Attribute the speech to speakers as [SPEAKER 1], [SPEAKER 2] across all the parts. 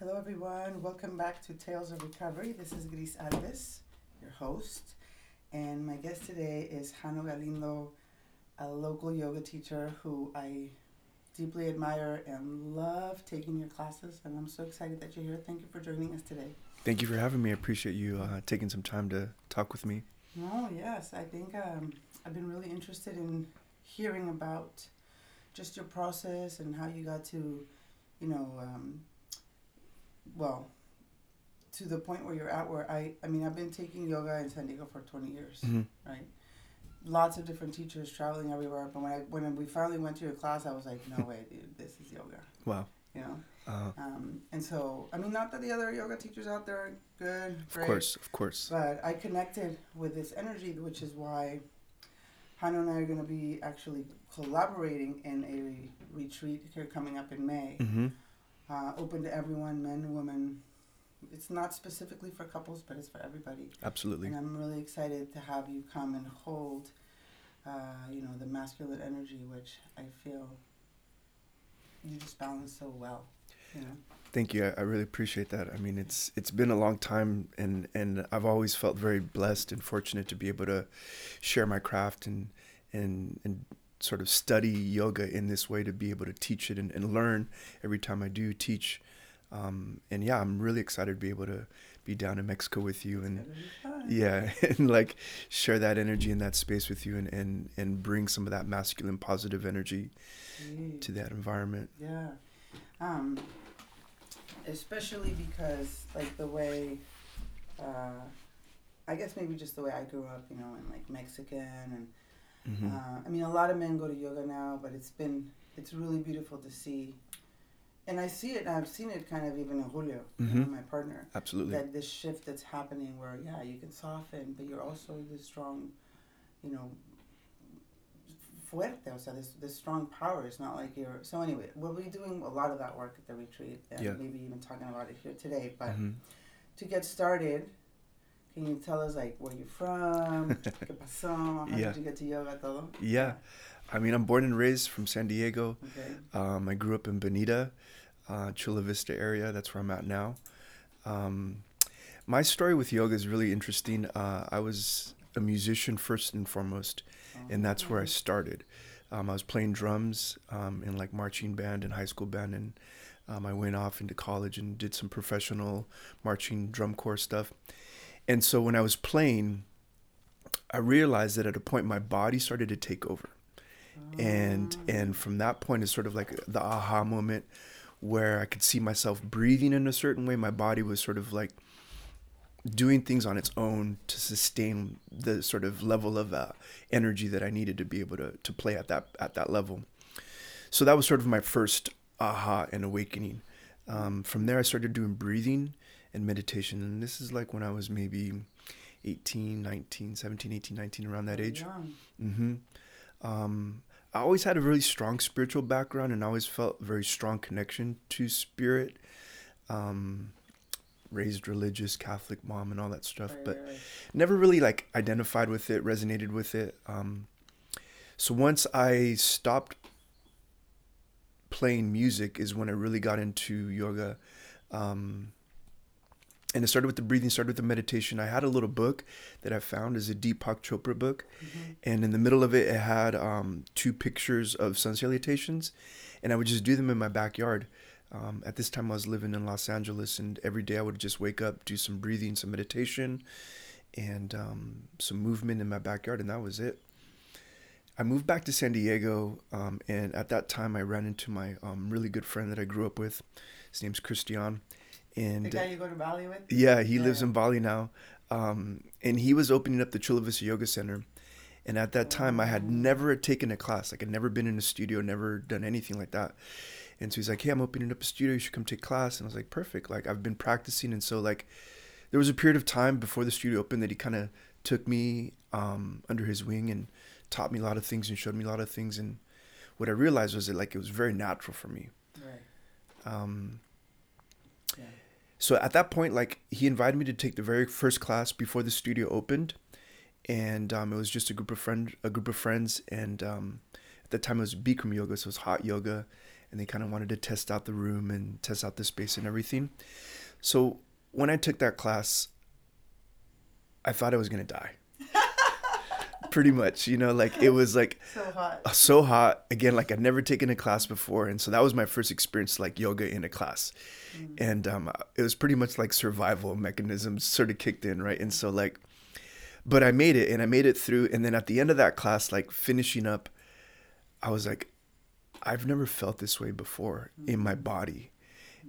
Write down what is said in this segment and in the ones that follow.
[SPEAKER 1] Hello, everyone. Welcome back to Tales of Recovery. This is Gris Alves, your host, and my guest today is Jano Galindo, a local yoga teacher who I deeply admire and love taking your classes. And I'm so excited that you're here. Thank you for joining us today.
[SPEAKER 2] Thank you for having me. I appreciate you uh, taking some time to talk with me.
[SPEAKER 1] Oh, yes. I think um, I've been really interested in hearing about just your process and how you got to, you know, um, well, to the point where you're at where I, I mean, I've been taking yoga in San Diego for 20 years,
[SPEAKER 2] Mhm.
[SPEAKER 1] right? Lots of different teachers traveling everywhere. But when I, when we finally went to your class, I was like, no way, dude, this is yoga,
[SPEAKER 2] Wow.
[SPEAKER 1] you know?
[SPEAKER 2] Uh,
[SPEAKER 1] Um, and so, I mean, not that the other yoga teachers out there are good,
[SPEAKER 2] of
[SPEAKER 1] great,
[SPEAKER 2] course, of course.
[SPEAKER 1] but I connected with this energy, which is why Jano and I are going to be actually collaborating in a retreat here coming up in May.
[SPEAKER 2] hmm
[SPEAKER 1] Uh, open to everyone, men, women. It's not specifically for couples, but it's for everybody.
[SPEAKER 2] Absolutely.
[SPEAKER 1] And I'm really excited to have you come and hold, uh, you know, the masculine energy, which I feel you just balance so well. You know.
[SPEAKER 2] Thank you. I, I really appreciate that. I mean, it's it's been a long time, and and I've always felt very blessed and fortunate to be able to share my craft and and and sort of study yoga in this way to be able to teach it and, and learn every time I do teach. Um, and yeah, I'm really excited to be able to be down in Mexico with you and
[SPEAKER 1] It'll be fun.
[SPEAKER 2] yeah and like share that energy in that space with you and and and bring some of that masculine positive energy to that environment
[SPEAKER 1] Yeah. Um, especially because, like, the way, uh, I guess maybe just the way I grew up, you know, in like Mexican and,
[SPEAKER 2] hmm
[SPEAKER 1] uh, I mean, a lot of men go to yoga now, but it's been, it's really beautiful to see. And I see it, I've seen it kind of even in Julio, you know,
[SPEAKER 2] Mhm.
[SPEAKER 1] my partner,
[SPEAKER 2] absolutely
[SPEAKER 1] that this shift that's happening where, yeah, you can soften, but you're also this strong, you know, fuerte, o sea, this, this strong power. It's not like you're. So, anyway, we'll be doing a lot of that work at the retreat and
[SPEAKER 2] Yeah.
[SPEAKER 1] maybe even talking about it here today. But
[SPEAKER 2] Mhm.
[SPEAKER 1] to get started, can you tell us, like, where you're from? ¿Qué pasó? How
[SPEAKER 2] Yeah.
[SPEAKER 1] did you get to yoga? Todo?
[SPEAKER 2] yeah i mean i'm born and raised from san diego
[SPEAKER 1] Okay.
[SPEAKER 2] um, i grew up in bonita uh, chula vista area that's where i'm at now um, my story with yoga is really interesting uh, i was a musician first and foremost and that's where I started. Um, I was playing drums um, in like marching band and high school band, and um, I went off into college and did some professional marching drum corps stuff. And so when I was playing, I realized that at a point my body started to take over, and and from that point is sort of like the aha moment where I could see myself breathing in a certain way. My body was sort of like doing things on its own to sustain the sort of level of uh, energy that I needed to be able to to play at that at that level. So that was sort of my first aha and awakening. Um, from there, I started doing breathing and meditation, and this is like when I was maybe 18, 19, 17, 18, 19, around that age.
[SPEAKER 1] young.
[SPEAKER 2] hmm Um, I always had a really strong spiritual background, and I always felt a very strong connection to spirit. Um, raised religious, Catholic mom, and all that stuff,
[SPEAKER 1] Right,
[SPEAKER 2] but
[SPEAKER 1] right, right.
[SPEAKER 2] never really like identified with it, resonated with it. Um, so once I stopped playing music, is when I really got into yoga. Um, and it started with the breathing, started with the meditation. I had a little book that I found is a Deepak Chopra book,
[SPEAKER 1] Mhm.
[SPEAKER 2] and in the middle of it, it had um, two pictures of sun salutations, and I would just do them in my backyard. Um, at this time, I was living in Los Angeles, and every day I would just wake up, do some breathing, some meditation, and um, some movement in my backyard, and that was it. I moved back to San Diego, um, and at that time, I ran into my um, really good friend that I grew up with. His name's Christian, and
[SPEAKER 1] The guy you go to Bali with?
[SPEAKER 2] yeah, he lives in Bali now. Um, and he was opening up the Chula Vista Yoga Center. And at that time, I had never taken a class. Like, I'd never been in a studio, never done anything like that. And so he's like, hey, I'm opening up a studio. You should come take class. And I was like, perfect. Like, I've been practicing. And so, like, there was a period of time before the studio opened that he kind of took me um, under his wing and taught me a lot of things and showed me a lot of things. And what I realized was that, like, it was very natural for me.
[SPEAKER 1] Right.
[SPEAKER 2] Um,
[SPEAKER 1] Yeah.
[SPEAKER 2] So at that point, like he invited me to take the very first class before the studio opened, and um, it was just a group of friend, a group of friends, and um, at the time it was Bikram yoga, so it was hot yoga, and they kind of wanted to test out the room and test out the space and everything. So when I took that class, I thought I was gonna die. Pretty much, you know, like it was like
[SPEAKER 1] So hot.
[SPEAKER 2] uh, so hot. Again like i'd never taken a class before and so that was my first experience like yoga in a class. And um, it was pretty much like survival mechanisms sort of kicked in right? And so like but i made it and i made it through and then at the end of that class like finishing up i was like i've never felt this way before in my body.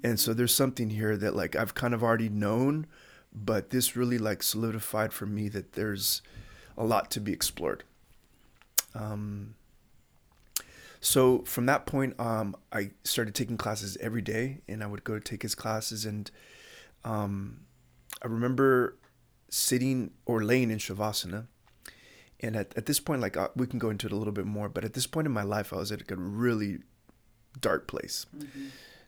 [SPEAKER 2] And so there's something here that like i've kind of already known but this really like solidified for me that there's a lot to be explored um, so from that point, um, I started taking classes every day, and I would go take his classes. And um, I remember sitting or laying in shavasana. And at, at this point, like uh, we can go into it a little bit more, but at this point in my life, I was at a really dark place.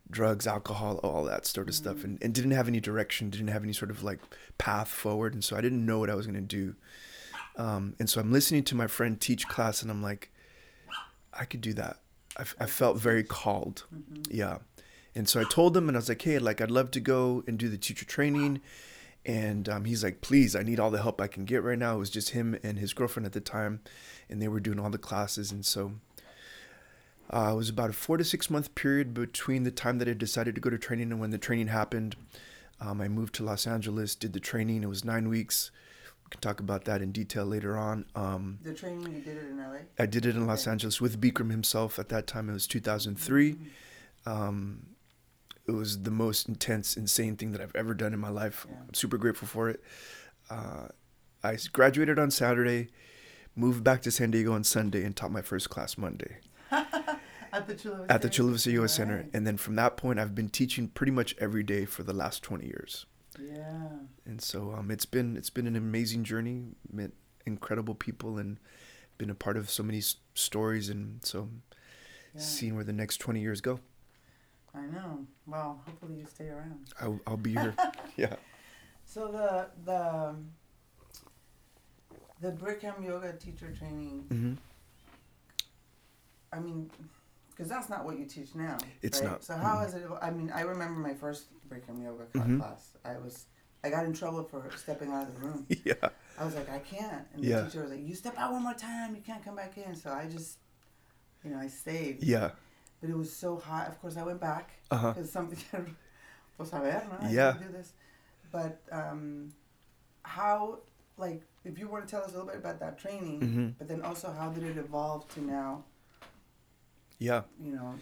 [SPEAKER 2] Drugs, alcohol, all that sort of stuff, and, and didn't have any direction, didn't have any sort of like path forward. And so I didn't know what I was going to do. Um, and so I'm listening to my friend teach class, and I'm like, I could do that. I, I felt very called. Yeah. And so I told him, and I was like, hey, like, I'd love to go and do the teacher training. And um, he's like, please, I need all the help I can get right now. It was just him and his girlfriend at the time, and they were doing all the classes. And so uh, it was about a four to six month period between the time that I decided to go to training and when the training happened. Um, I moved to Los Angeles, did the training. It was nine weeks. We can talk about that in detail later on. Um,
[SPEAKER 1] The training you did it in LA.
[SPEAKER 2] I did it in Los Angeles with Bikram himself. At that time, it was 2003. Um, it was the most intense, insane thing that I've ever done in my life.
[SPEAKER 1] Yeah.
[SPEAKER 2] I'm super grateful for it. Uh, I graduated on Saturday, moved back to San Diego on Sunday, and taught my first class Monday
[SPEAKER 1] At the Chula Vista.
[SPEAKER 2] at the Chula Vista Yoga Center.
[SPEAKER 1] Right.
[SPEAKER 2] And then from that point, I've been teaching pretty much every day for the last 20 years.
[SPEAKER 1] Yeah.
[SPEAKER 2] And so um, it's been it's been an amazing journey. Met incredible people and been a part of so many s- stories. And so
[SPEAKER 1] Yeah.
[SPEAKER 2] seeing where the next 20 years go.
[SPEAKER 1] I know. Well, hopefully you stay around.
[SPEAKER 2] I'll, I'll be here. yeah.
[SPEAKER 1] So the the the Bikram yoga teacher training.
[SPEAKER 2] hmm
[SPEAKER 1] I mean, because that's not what you teach now.
[SPEAKER 2] It's
[SPEAKER 1] right?
[SPEAKER 2] not.
[SPEAKER 1] So how
[SPEAKER 2] Mhm.
[SPEAKER 1] has it? I mean, I remember my first Bikram yoga
[SPEAKER 2] Mhm.
[SPEAKER 1] class. I was I got in trouble for stepping out of the room.
[SPEAKER 2] Yeah.
[SPEAKER 1] I was like, I can't. And the
[SPEAKER 2] Yeah.
[SPEAKER 1] teacher was like, You step out one more time, you can't come back in. So I just, you know, I stayed.
[SPEAKER 2] Yeah.
[SPEAKER 1] But it was so hot. Of course, I went back because something. pues a ver, no? I
[SPEAKER 2] Yeah.
[SPEAKER 1] do this. But um, how, like, if you want to tell us a little bit about that training,
[SPEAKER 2] hmm
[SPEAKER 1] but then also how did it evolve to now?
[SPEAKER 2] Yeah.
[SPEAKER 1] You know.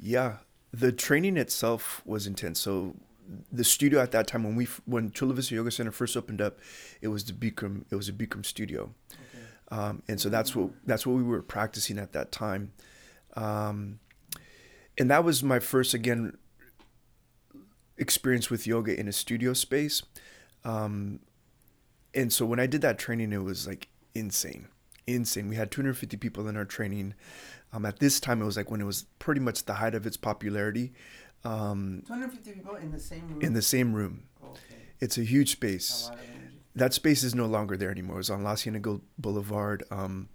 [SPEAKER 2] Yeah. The training itself was intense. So the studio at that time when we when Chula Vista Yoga Center first opened up, it was the Bikram it was a Bikram studio.
[SPEAKER 1] Okay.
[SPEAKER 2] um, and so that's what that's what we were practicing at that time, um, and that was my first again experience with yoga in a studio space, um, and so when I did that training, it was like insane, insane. We had 250 people in our training. Um, at this time, it was like when it was pretty much the height of its popularity, um,
[SPEAKER 1] 250 people in the same room.
[SPEAKER 2] in the same room.
[SPEAKER 1] Okay.
[SPEAKER 2] It's a huge space
[SPEAKER 1] energy.
[SPEAKER 2] that space is no longer there anymore. It was on La Cienega Boulevard um,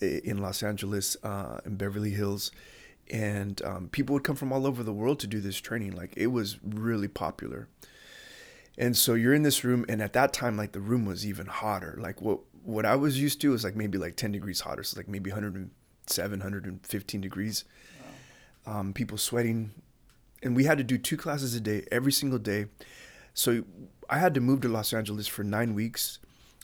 [SPEAKER 2] in Los Angeles, uh, in Beverly Hills. And um, people would come from all over the world to do this training. Like it was really popular. And so you're in this room, and at that time, like the room was even hotter. Like what what I was used to was like maybe like 10 degrees hotter, so like maybe 107, 115 degrees. Um, people sweating, and we had to do two classes a day every single day. So I had to move to Los Angeles for nine weeks,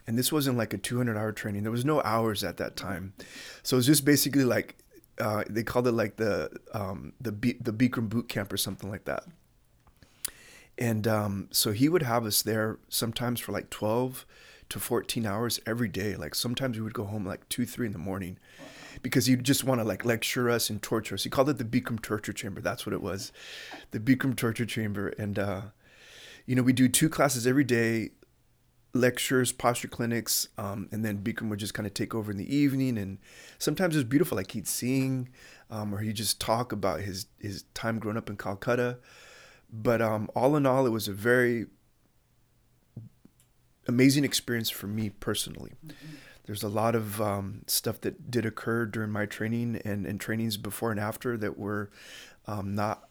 [SPEAKER 2] and this wasn't like a 200 hour training. There was no hours at that time, so it was just basically like uh, they called it like the um, the B- the Bikram boot camp or something like that. And um, so he would have us there sometimes for like 12 to 14 hours every day. Like sometimes we would go home like two, three in the morning because he'd just want to like lecture us and torture us. He called it the Bikram torture chamber. That's what it was, the Bikram torture chamber. And uh, you know, we do two classes every day, lectures, posture clinics, um, and then Bikram would just kind of take over in the evening. And sometimes it was beautiful, like he'd sing, um, or he'd just talk about his his time growing up in Calcutta. But um, all in all, it was a very amazing experience for me personally. There's a lot of um, stuff that did occur during my training and, and trainings before and after that were um, not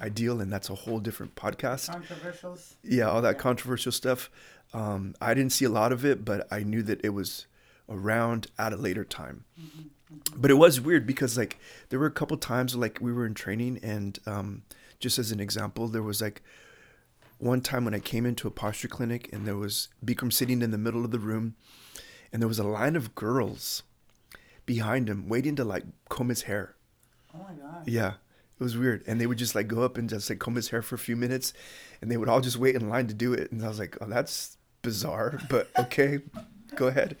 [SPEAKER 2] ideal, and that's a whole different podcast.
[SPEAKER 1] Controversials.
[SPEAKER 2] Yeah, all that
[SPEAKER 1] Yeah.
[SPEAKER 2] controversial stuff. Um, I didn't see a lot of it, but I knew that it was around at a later time. But it was weird because like there were a couple times like we were in training, and um, just as an example, there was like one time when I came into a posture clinic, and there was Bikram sitting in the middle of the room, and there was a line of girls behind him waiting to like comb his hair.
[SPEAKER 1] Oh my god.
[SPEAKER 2] Yeah, it was weird. And they would just like go up and just like comb his hair for a few minutes, and they would all just wait in line to do it. And I was like, oh, that's bizarre, but okay, go ahead.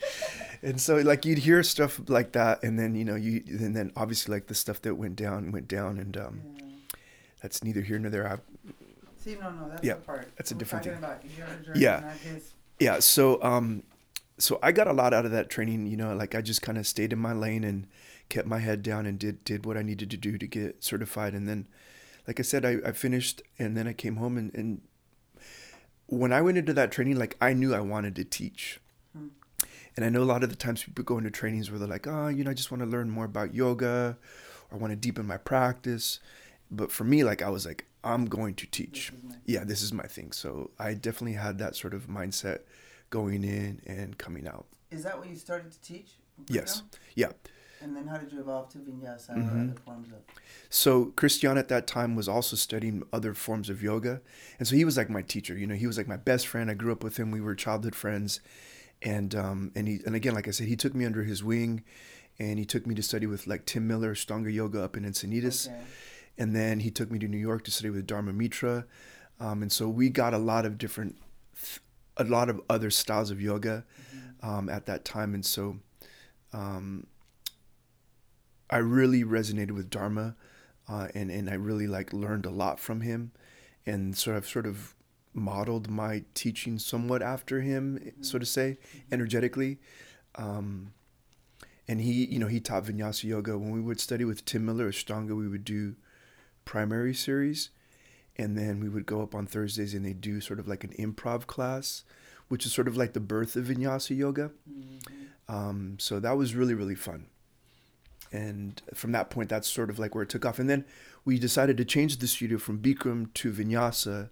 [SPEAKER 2] And so like you'd hear stuff like that, and then you know you and then obviously like the stuff that went down went down, and um,
[SPEAKER 1] Yeah.
[SPEAKER 2] that's neither here nor there. I,
[SPEAKER 1] See, no, no, that's
[SPEAKER 2] Yeah,
[SPEAKER 1] the part.
[SPEAKER 2] that's a
[SPEAKER 1] We're
[SPEAKER 2] different thing. Yeah. yeah, so um, so I got a lot out of that training. You know, like I just kind of stayed in my lane and kept my head down and did did what I needed to do to get certified. And then, like I said, I, I finished and then I came home and, and when I went into that training, like I knew I wanted to teach.
[SPEAKER 1] Hmm.
[SPEAKER 2] And I know a lot of the times people go into trainings where they're like, oh, you know, I just want to learn more about yoga or I want to deepen my practice. But for me, like I was like, I'm going to teach
[SPEAKER 1] This
[SPEAKER 2] yeah, this is my thing. So I definitely had that sort of mindset going in and coming out.
[SPEAKER 1] Is that what you started to teach?
[SPEAKER 2] Yes. Yeah.
[SPEAKER 1] And then how did you evolve to vinyasa
[SPEAKER 2] Mhm.
[SPEAKER 1] or other forms of?
[SPEAKER 2] So Christian at that time was also studying other forms of yoga. And so he was like my teacher, you know, he was like my best friend. I grew up with him. We were childhood friends. And um and he and again, like I said, he took me under his wing and he took me to study with like Tim Miller, Ashtanga Yoga up in Encinitas.
[SPEAKER 1] Okay.
[SPEAKER 2] and then he took me to New York to study with Dharma Mittra, um, and so we got a lot of different, a lot of other styles of yoga
[SPEAKER 1] Mhm.
[SPEAKER 2] um, at that time, and so um, I really resonated with Dharma, uh, and and I really like learned a lot from him, and so I've sort of modeled my teaching somewhat after him, so to say, energetically. Um, and he, you know, he taught vinyasa yoga. When we would study with Tim Miller or Ashtanga, we would do primary series, and then we would go up on Thursdays and they do sort of like an improv class, which is sort of like the birth of vinyasa yoga.
[SPEAKER 1] Mhm.
[SPEAKER 2] Um, so that was really really fun. And from that point, that's sort of like where it took off. And then we decided to change the studio from Bikram to Vinyasa,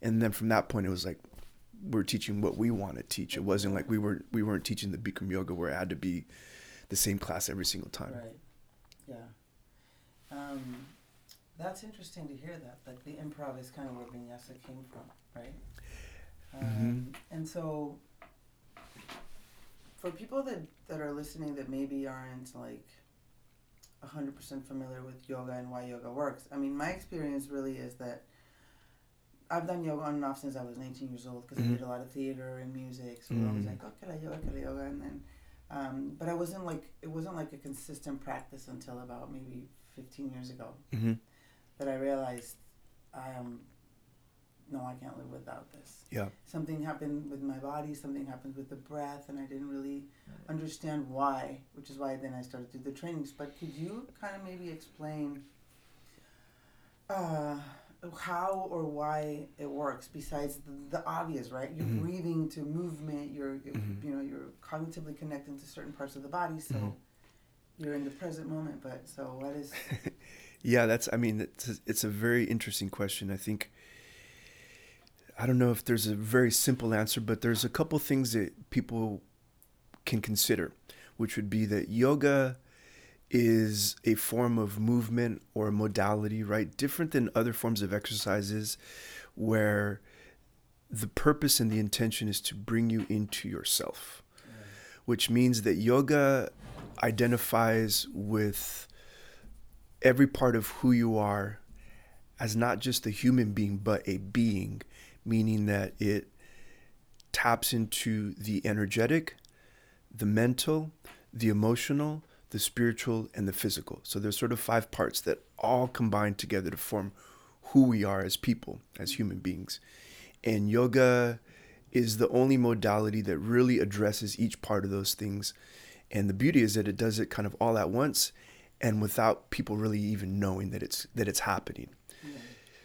[SPEAKER 2] and then from that point, it was like we're teaching what we want to teach. It wasn't like we weren't we weren't teaching the Bikram yoga where it had to be the same class every single time.
[SPEAKER 1] Right. Yeah. Um, that's interesting to hear that. Like the improv is kind of where vinyasa came from, right? Um,
[SPEAKER 2] Mhm.
[SPEAKER 1] And so, for people that that are listening that maybe aren't like hundred percent familiar with yoga and why yoga works, I mean, my experience really is that. I've done yoga on and off since I was 19 years old because
[SPEAKER 2] Mhm.
[SPEAKER 1] I did a lot of theater and music. So we're always
[SPEAKER 2] Mm.
[SPEAKER 1] like, oh, kala yoga, kala yoga, and then um, but I wasn't like it wasn't like a consistent practice until about maybe 15 years ago
[SPEAKER 2] hmm
[SPEAKER 1] that I realized I am no, I can't live without this.
[SPEAKER 2] Yeah.
[SPEAKER 1] Something happened with my body, something happened with the breath, and I didn't really understand why, which is why then I started to do the trainings. But could you kind of maybe explain uh, how or why it works besides the, the obvious, right? You're
[SPEAKER 2] Mhm.
[SPEAKER 1] breathing to movement, you're, you're
[SPEAKER 2] Mhm.
[SPEAKER 1] you know, you're cognitively connecting to certain parts of the body, so
[SPEAKER 2] Mhm.
[SPEAKER 1] you're in the present moment. But so what is
[SPEAKER 2] Yeah, that's. I mean, it's a, it's a very interesting question. I think. I don't know if there's a very simple answer, but there's a couple things that people can consider, which would be that yoga is a form of movement or modality, right? Different than other forms of exercises, where the purpose and the intention is to bring you into yourself which means that yoga identifies with every part of who you are as not just a human being, but a being, meaning that it taps into the energetic, the mental, the emotional, the spiritual, and the physical. So there's sort of five parts that all combine together to form who we are as people, as human beings. And yoga is the only modality that really addresses each part of those things. And the beauty is that it does it kind of all at once and without people really even knowing that it's that it's happening.
[SPEAKER 1] Yeah.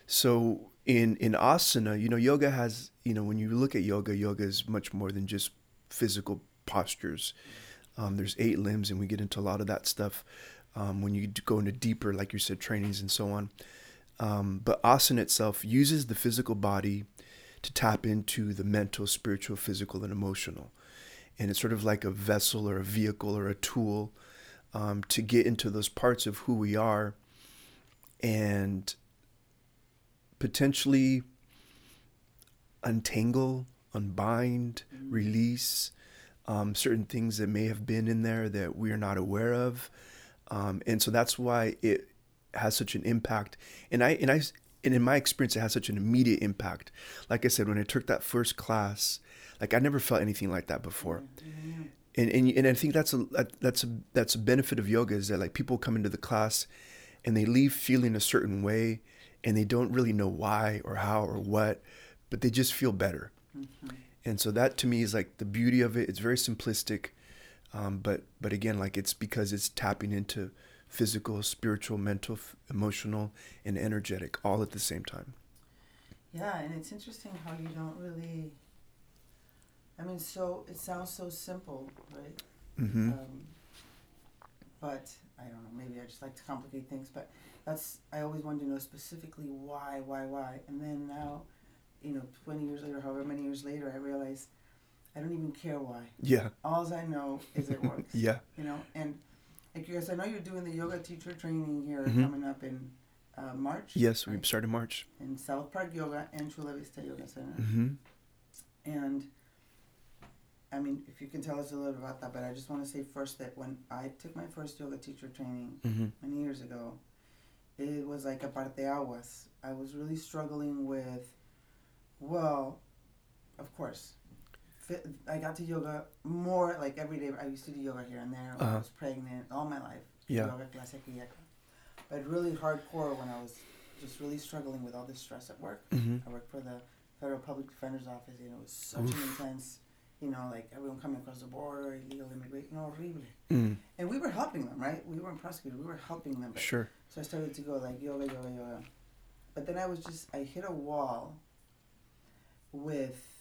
[SPEAKER 2] So in in asana, you know, yoga has, you know, when you look at yoga, yoga is much more than just physical postures. Um, there's eight limbs, and we get into a lot of that stuff um, when you go into deeper, like you said, trainings and so on. Um, but asana itself uses the physical body to tap into the mental, spiritual, physical, and emotional. And it's sort of like a vessel or a vehicle or a tool um, to get into those parts of who we are and potentially untangle, unbind, mm-hmm. release um, certain things that may have been in there that we are not aware of. Um, and so that's why it has such an impact. And I and I and in my experience, it has such an immediate impact. Like I said, when I took that first class, like I never felt anything like that before. Mm-hmm. And, and and I think that's a that's a that's a benefit of yoga is that like people come into the class and they leave feeling a certain way and they don't really know why or how or what, but they just feel better. Mm-hmm. And so that to me is like the beauty of it. It's very simplistic, um, but but again, like it's because it's tapping into physical, spiritual, mental, emotional, and energetic all at the same time.
[SPEAKER 1] Yeah, and it's interesting how you don't really. I mean, so it sounds so simple, right? Mm-hmm. Um, but I don't know. Maybe I just like to complicate things. But that's I always wanted to know specifically why, why, why, and then now, you know, twenty years later, however many years later, I realize I don't even care why.
[SPEAKER 2] Yeah.
[SPEAKER 1] All I know is it works.
[SPEAKER 2] yeah.
[SPEAKER 1] You know, and because I know you're doing the yoga teacher training here mm-hmm. coming up in uh, March.
[SPEAKER 2] Yes, right? we started March.
[SPEAKER 1] In South Park Yoga and Chula Vista Yoga Center. Mm-hmm. And I mean, if you can tell us a little about that, but I just want to say first that when I took my first yoga teacher training mm-hmm. many years ago, it was like a parteaguas. I was really struggling with, well, of course, I got to yoga more like every day. I used to do yoga here and there when uh-huh. I was pregnant all my life.
[SPEAKER 2] Yeah.
[SPEAKER 1] Yoga clase But really hardcore when I was just really struggling with all this stress at work. Mm-hmm. I worked for the Federal Public Defender's Office. and it was such Oof. an intense, you know, like everyone coming across the border, illegal immigration, horrible. Mm. And we were helping them, right? We weren't prosecutors. We were helping them.
[SPEAKER 2] sure.
[SPEAKER 1] So I started to go like yoga, yoga, yoga. But then I was just, I hit a wall with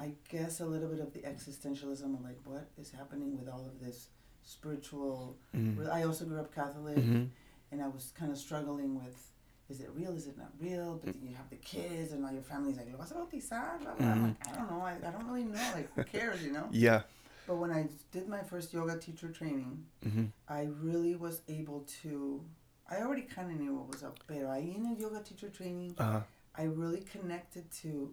[SPEAKER 1] I guess a little bit of the existentialism of like what is happening with all of this spiritual. Mm-hmm. I also grew up Catholic, mm-hmm. and I was kind of struggling with. Is it real? Is it not real? But then you have the kids and all your family's like, what's about a bautizar?" Blah, blah. Mm-hmm. Like, I don't know. I, I don't really know. Like, who cares? You know?
[SPEAKER 2] yeah.
[SPEAKER 1] But when I did my first yoga teacher training, mm-hmm. I really was able to. I already kind of knew what was up, but I in a yoga teacher training, uh-huh. I really connected to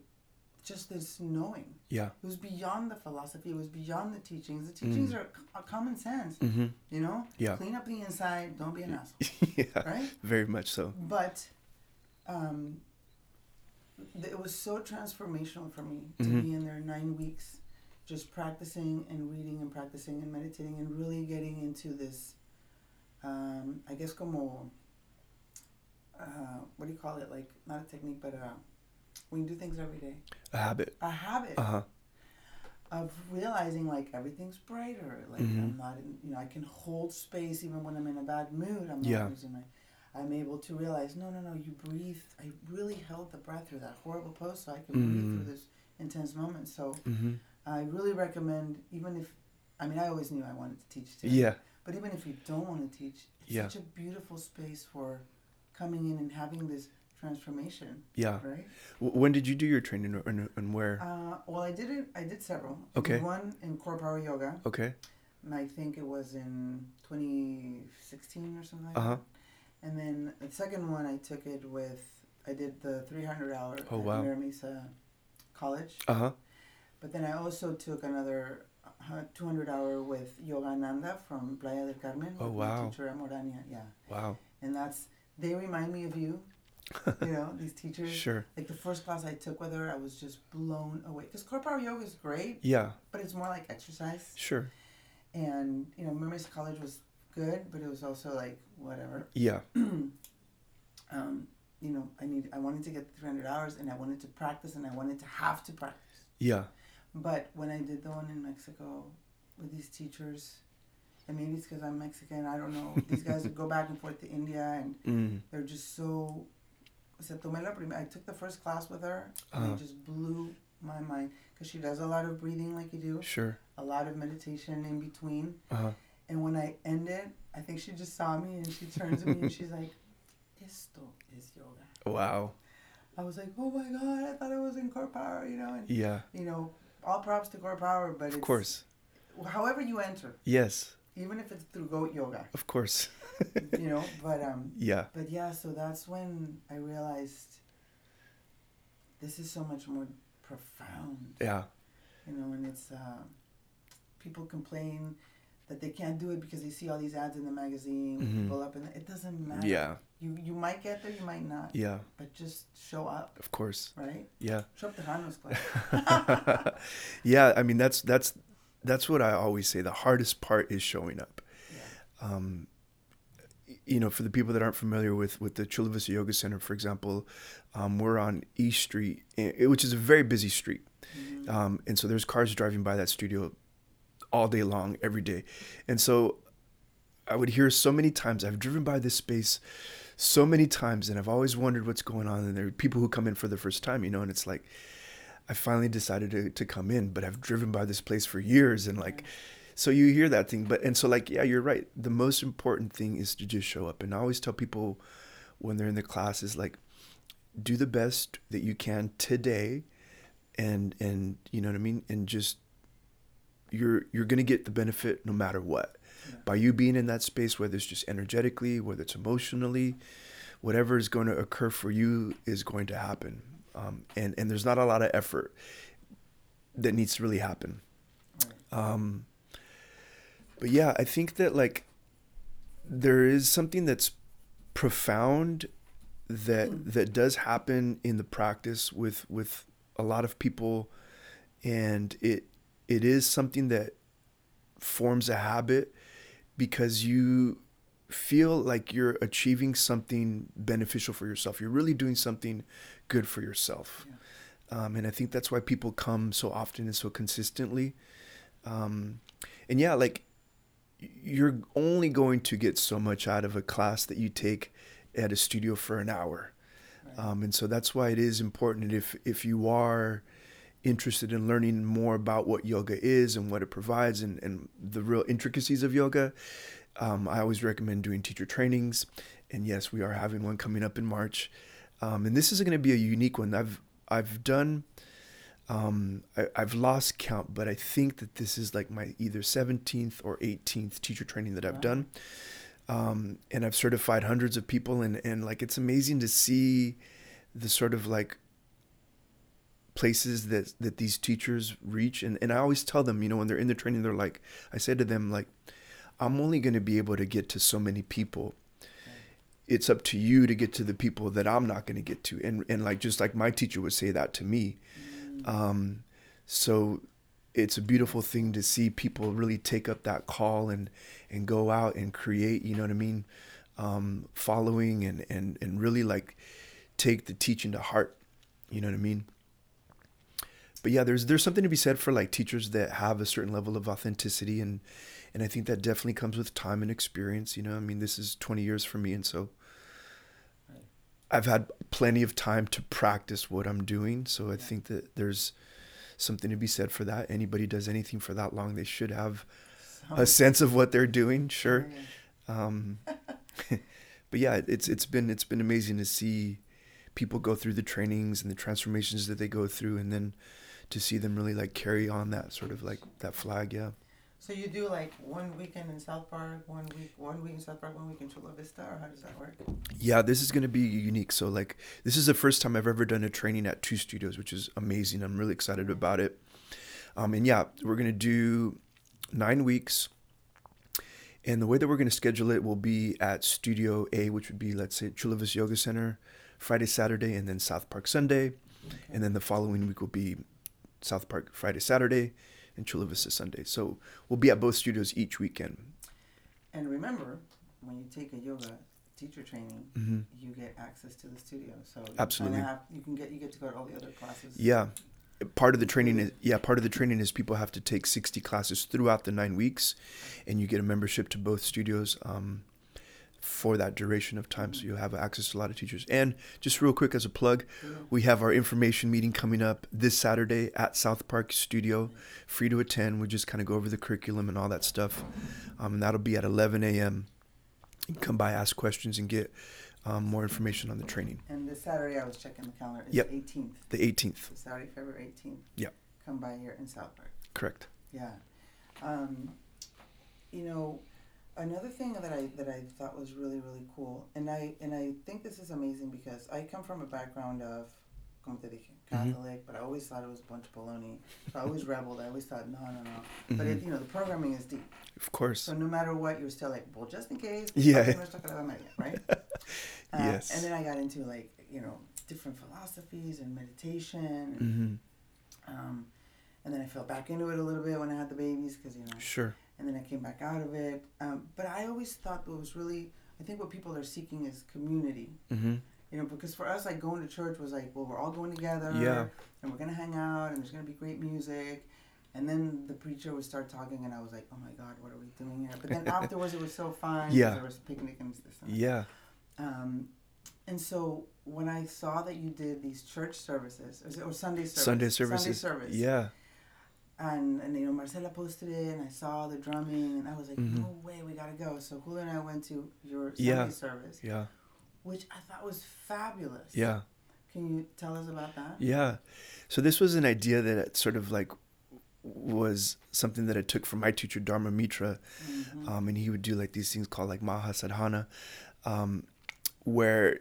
[SPEAKER 1] just this knowing.
[SPEAKER 2] Yeah.
[SPEAKER 1] It was beyond the philosophy. It was beyond the teachings. The teachings mm. are c- common sense. Mm-hmm. You know.
[SPEAKER 2] Yeah.
[SPEAKER 1] Clean up the inside. Don't be an asshole.
[SPEAKER 2] yeah. Right. Very much so.
[SPEAKER 1] But, um, it was so transformational for me to mm-hmm. be in there nine weeks, just practicing and reading and practicing and meditating and really getting into this. Um, I guess como. Uh, what do you call it? Like not a technique, but uh when you do things every day.
[SPEAKER 2] A habit.
[SPEAKER 1] A habit.
[SPEAKER 2] Uh huh.
[SPEAKER 1] Of realizing like everything's brighter, like mm-hmm. I'm not, in, you know, I can hold space even when I'm in a bad mood. I'm not yeah. losing my. I'm able to realize, no, no, no, you breathe. I really held the breath through that horrible pose so I could mm-hmm. breathe through this intense moment. So mm-hmm. I really recommend, even if, I mean, I always knew I wanted to teach too.
[SPEAKER 2] Yeah.
[SPEAKER 1] But even if you don't want to teach, it's yeah. such a beautiful space for coming in and having this transformation.
[SPEAKER 2] Yeah.
[SPEAKER 1] Right.
[SPEAKER 2] when did you do your training and, and where?
[SPEAKER 1] Uh, well, I did it. I did several.
[SPEAKER 2] Okay.
[SPEAKER 1] One in core power yoga.
[SPEAKER 2] Okay.
[SPEAKER 1] And I think it was in 2016 or something. Like uh huh. And then the second one, I took it with. I did the 300 hour
[SPEAKER 2] oh, wow.
[SPEAKER 1] Mira Mesa College.
[SPEAKER 2] Uh huh.
[SPEAKER 1] But then I also took another 200 hour with Yogananda from Playa del Carmen.
[SPEAKER 2] Oh wow.
[SPEAKER 1] Teacher Morania. Yeah.
[SPEAKER 2] Wow.
[SPEAKER 1] And that's they remind me of you you know, these teachers.
[SPEAKER 2] Sure.
[SPEAKER 1] Like the first class I took with her, I was just blown away. Because core power yoga is great.
[SPEAKER 2] Yeah.
[SPEAKER 1] But it's more like exercise.
[SPEAKER 2] Sure.
[SPEAKER 1] And, you know, Mira Mesa College was good, but it was also like whatever.
[SPEAKER 2] Yeah.
[SPEAKER 1] um, you know, I need I wanted to get 300 hours and I wanted to practice and I wanted to have to practice.
[SPEAKER 2] Yeah.
[SPEAKER 1] But when I did the one in Mexico with these teachers, and maybe it's because I'm Mexican. I don't know. These guys go back and forth to India, and mm. they're just so. Se tomé la I took the first class with her, and uh-huh. it just blew my mind because she does a lot of breathing like you do,
[SPEAKER 2] Sure.
[SPEAKER 1] a lot of meditation in between.
[SPEAKER 2] Uh huh.
[SPEAKER 1] And when I ended, I think she just saw me and she turns to me and she's like, "Esto is yoga."
[SPEAKER 2] Wow.
[SPEAKER 1] I was like, "Oh my god, I thought I was in core power," you know. And
[SPEAKER 2] Yeah.
[SPEAKER 1] you know, all props to core power, but
[SPEAKER 2] Of
[SPEAKER 1] it's,
[SPEAKER 2] course.
[SPEAKER 1] however you enter,
[SPEAKER 2] Yes.
[SPEAKER 1] Even if it's through goat yoga,
[SPEAKER 2] Of course.
[SPEAKER 1] you know. But um,
[SPEAKER 2] Yeah.
[SPEAKER 1] but yeah, so that's when I realized this is so much more profound,
[SPEAKER 2] Yeah.
[SPEAKER 1] you know. And it's uh, people complain that they can't do it because they see all these ads in the magazine,
[SPEAKER 2] Mhm.
[SPEAKER 1] people up, and it doesn't matter.
[SPEAKER 2] Yeah.
[SPEAKER 1] You you might get there, you might not,
[SPEAKER 2] Yeah.
[SPEAKER 1] but just show up,
[SPEAKER 2] Of course.
[SPEAKER 1] right?
[SPEAKER 2] Yeah.
[SPEAKER 1] Show up to Janos class.
[SPEAKER 2] yeah. I mean, that's that's that's what I always say. The hardest part is showing up.
[SPEAKER 1] yeah.
[SPEAKER 2] um, you know, for the people that aren't familiar with with the Chula Vista Yoga Center, for example, um, we're on East Street, which is a very busy street,
[SPEAKER 1] Mhm.
[SPEAKER 2] um, and so there's cars driving by that studio all day long, every day, and so I would hear so many times. I've driven by this space so many times, and I've always wondered what's going on. And there are people who come in for the first time, you know, and it's like. I finally decided to, to come in, but I've driven by this place for years and like so you hear that thing but and so like yeah you're right. The most important thing is to just show up and i always tell people when they're in the classes like do the best that you can today and and you know what i mean? And just you're you're going to get the benefit no matter what.
[SPEAKER 1] Yeah.
[SPEAKER 2] by you being in that space whether it's just energetically whether it's emotionally whatever is going to occur for you is going to happen um, and and there's not a lot of effort that needs to really happen. Um, but yeah, I think that like there is something that's profound that that does happen in the practice with with a lot of people, and it it is something that forms a habit because you feel like you're achieving something beneficial for yourself. You're really doing something good for yourself. Um, and I think that's why people come so often and so consistently. Um, and yeah, like you're only going to get so much out of a class that you take at a studio for an hour.
[SPEAKER 1] Right.
[SPEAKER 2] Um, and so that's why it is important if if you are interested in learning more about what yoga is and what it provides and, and the real intricacies of yoga, um, I always recommend doing teacher trainings. And yes, we are having one coming up in March. Um, and this is going to be a unique one. I've I've done um, I, I've lost count, but I think that this is like my either 17th or 18th teacher training that I've
[SPEAKER 1] Wow.
[SPEAKER 2] done. Um, and I've certified hundreds of people and, and like it's amazing to see the sort of like places that that these teachers reach and, and I always tell them, you know, when they're in the training, they're like I said to them like I'm only gonna be able to get to so many people. It's up to you to get to the people that I'm not gonna get to. And and like just like my teacher would say that to me. Um, so it's a beautiful thing to see people really take up that call and and go out and create you know what i mean um, following and and and really like take the teaching to heart you know what i mean but yeah there's there's something to be said for like teachers that have a certain level of authenticity and and i think that definitely comes with time and experience you know i mean this is 20 years for me and so
[SPEAKER 1] Right.
[SPEAKER 2] i've had plenty of time to practice what i'm doing so i
[SPEAKER 1] Yeah.
[SPEAKER 2] think that there's something to be said for that anybody does anything for that long they should have a sense of what they're doing sure um, but yeah it's it's been it's been amazing to see people go through the trainings and the transformations that they go through and then to see them really like carry on that sort of like that flag yeah
[SPEAKER 1] So you do like one weekend in South Park, one week, one week in South Park, one week in Chula Vista, or how does that work?
[SPEAKER 2] yeah this is going to be unique. So like this is the first time i've ever done a training at two studios which is amazing. I'm really excited about it. Um, and yeah we're going to do nine weeks. And the way that we're going to schedule it will be at studio a which would be let's say chula Vista yoga center friday saturday and then south park sunday. And then the following week will be south park friday saturday and chula vista sunday so we'll be at both studios each weekend
[SPEAKER 1] And remember, when you take a yoga teacher training,
[SPEAKER 2] hmm
[SPEAKER 1] you get access to the studio. So you
[SPEAKER 2] Absolutely.
[SPEAKER 1] Have, you can get you get to go to all the other classes.
[SPEAKER 2] Yeah. Part of the training is yeah, part of the training is people have to take 60 classes throughout the 9 weeks and you get a membership to both studios. Um for that duration of time. So you'll have access to a lot of teachers. And just real quick as a plug, we have our information meeting coming up this Saturday at South Park Studio, free to attend. We just kind of go over the curriculum and all that stuff. Um, and that'll be at 11 a.m. You can come by, ask questions, and get um, more information on the training.
[SPEAKER 1] And this Saturday, I was checking the calendar. It's
[SPEAKER 2] Yep.
[SPEAKER 1] 18th.
[SPEAKER 2] The 18th.
[SPEAKER 1] Saturday, February 18th.
[SPEAKER 2] Yep.
[SPEAKER 1] Come by here in South Park.
[SPEAKER 2] Correct.
[SPEAKER 1] Yeah. Um, you know, another thing that I that I thought was really really cool, and I and I think this is amazing because I come from a background of, como te dije,
[SPEAKER 2] Mhm.
[SPEAKER 1] Catholic, but I always thought it was a bunch of baloney. So I always rebelled. I always thought no no no. But
[SPEAKER 2] Mhm.
[SPEAKER 1] it, you know the programming is deep.
[SPEAKER 2] Of course.
[SPEAKER 1] So no matter what, you're still like, well, just in case.
[SPEAKER 2] Yeah.
[SPEAKER 1] nuestra Cara Maria, Right. Uh,
[SPEAKER 2] Yes.
[SPEAKER 1] And then I got into like you know different philosophies and meditation. And,
[SPEAKER 2] hmm
[SPEAKER 1] um, and then I fell back into it a little bit when I had the babies because you know
[SPEAKER 2] Sure.
[SPEAKER 1] And then I came back out of it. Um, but I always thought what was really, I think what people are seeking is community.
[SPEAKER 2] hmm
[SPEAKER 1] You know, because for us, like going to church was like, well, we're all going together,
[SPEAKER 2] Yeah.
[SPEAKER 1] and we're gonna hang out, and there's gonna be great music. And then the preacher would start talking, and I was like, oh my God, what are we doing here? But then afterwards, it was so fun.
[SPEAKER 2] Yeah.
[SPEAKER 1] There was picnic and. And.
[SPEAKER 2] Yeah.
[SPEAKER 1] Um, and so when I saw that you did these church services, or, or Sunday service,
[SPEAKER 2] Sunday services.
[SPEAKER 1] Sunday service,
[SPEAKER 2] Yeah.
[SPEAKER 1] And, and you know Marcela posted it, and I saw the drumming, and I was like,
[SPEAKER 2] Mhm.
[SPEAKER 1] no way, we gotta go. So Julio and I went to your Sunday
[SPEAKER 2] Yeah.
[SPEAKER 1] service,
[SPEAKER 2] Yeah.
[SPEAKER 1] which I thought was fabulous.
[SPEAKER 2] Yeah.
[SPEAKER 1] Can you tell us about that?
[SPEAKER 2] Yeah. So this was an idea that it sort of like was something that I took from my teacher Dharma Mittra,
[SPEAKER 1] Mhm.
[SPEAKER 2] um, and he would do like these things called like Maha Sadhana, um, where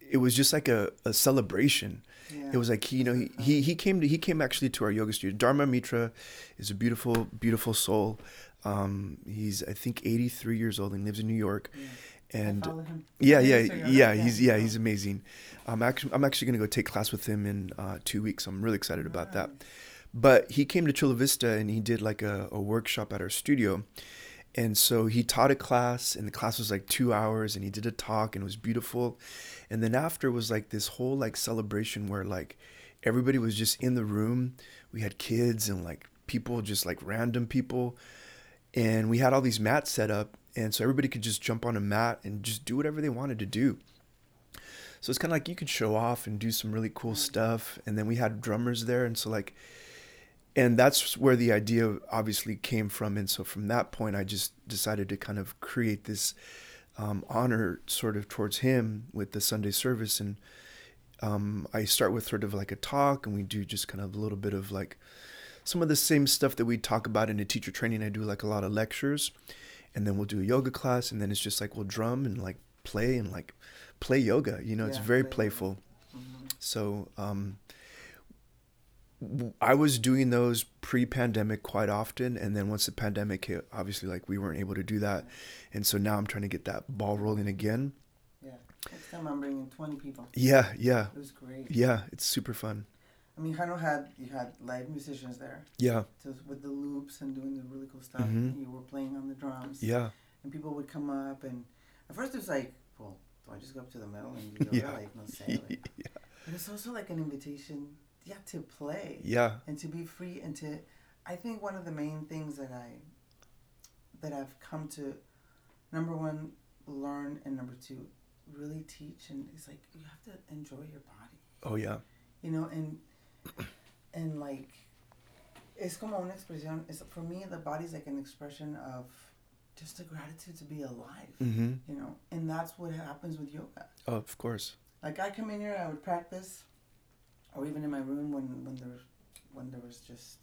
[SPEAKER 2] it was just like a, a celebration.
[SPEAKER 1] Yeah.
[SPEAKER 2] It was like he, you know, he, he he came to he came actually to our yoga studio. Dharma Mittra is a beautiful beautiful soul. Um, he's I think 83 years old and lives in New York.
[SPEAKER 1] Yeah.
[SPEAKER 2] And
[SPEAKER 1] I follow him.
[SPEAKER 2] yeah, yeah,
[SPEAKER 1] Instagram,
[SPEAKER 2] yeah. He's yeah, he's amazing. I'm actually I'm actually gonna go take class with him in uh, two weeks. I'm really excited about that. But he came to Chula Vista and he did like a, a workshop at our studio. And so he taught a class, and the class was like two hours, and he did a talk, and it was beautiful. And then after was like this whole like celebration where like everybody was just in the room. We had kids and like people, just like random people, and we had all these mats set up, and so everybody could just jump on a mat and just do whatever they wanted to do. So it's kind of like you could show off and do some really cool stuff, and then we had drummers there, and so like and that's where the idea obviously came from. And so from that point i just decided to kind of create this um, honor sort of towards him with the sunday service. And um, i start with sort of like a talk and we do just kind of a little bit of like some of the same stuff that we talk about in a teacher training. I do like a lot of lectures and then we'll do a yoga class and then it's just like we'll drum and like play and like play yoga you know it's very playful.
[SPEAKER 1] Mhm.
[SPEAKER 2] so um, I was doing those pre-pandemic quite often, and then once the pandemic hit, obviously, like we weren't able to do that, and so now I'm trying to get that ball rolling again.
[SPEAKER 1] Yeah. Next time I'm bringing 20 people.
[SPEAKER 2] Yeah, yeah,
[SPEAKER 1] It was great.
[SPEAKER 2] yeah. It's super fun.
[SPEAKER 1] I mean, Jano had you had live musicians there,
[SPEAKER 2] Yeah,
[SPEAKER 1] so with the loops and doing the really cool stuff.
[SPEAKER 2] Mhm.
[SPEAKER 1] And you were playing on the drums.
[SPEAKER 2] yeah,
[SPEAKER 1] and people would come up and at first it was like well do i just go up to the middle and do yoga
[SPEAKER 2] Yeah.
[SPEAKER 1] like no say like, but it's also like an invitation yeah to play
[SPEAKER 2] yeah,
[SPEAKER 1] and to be free and to i think one of the main things that i that i've come to number one learn and number two really teach and it's like you have to enjoy your body
[SPEAKER 2] oh yeah,
[SPEAKER 1] you know and and like it's como una expresión it's, for me the body's like an expression of just the gratitude to be alive
[SPEAKER 2] mm-hmm.
[SPEAKER 1] you know and that's what happens with yoga
[SPEAKER 2] Oh, of course.
[SPEAKER 1] like i come in here i would practice or even in my room when when there when there was just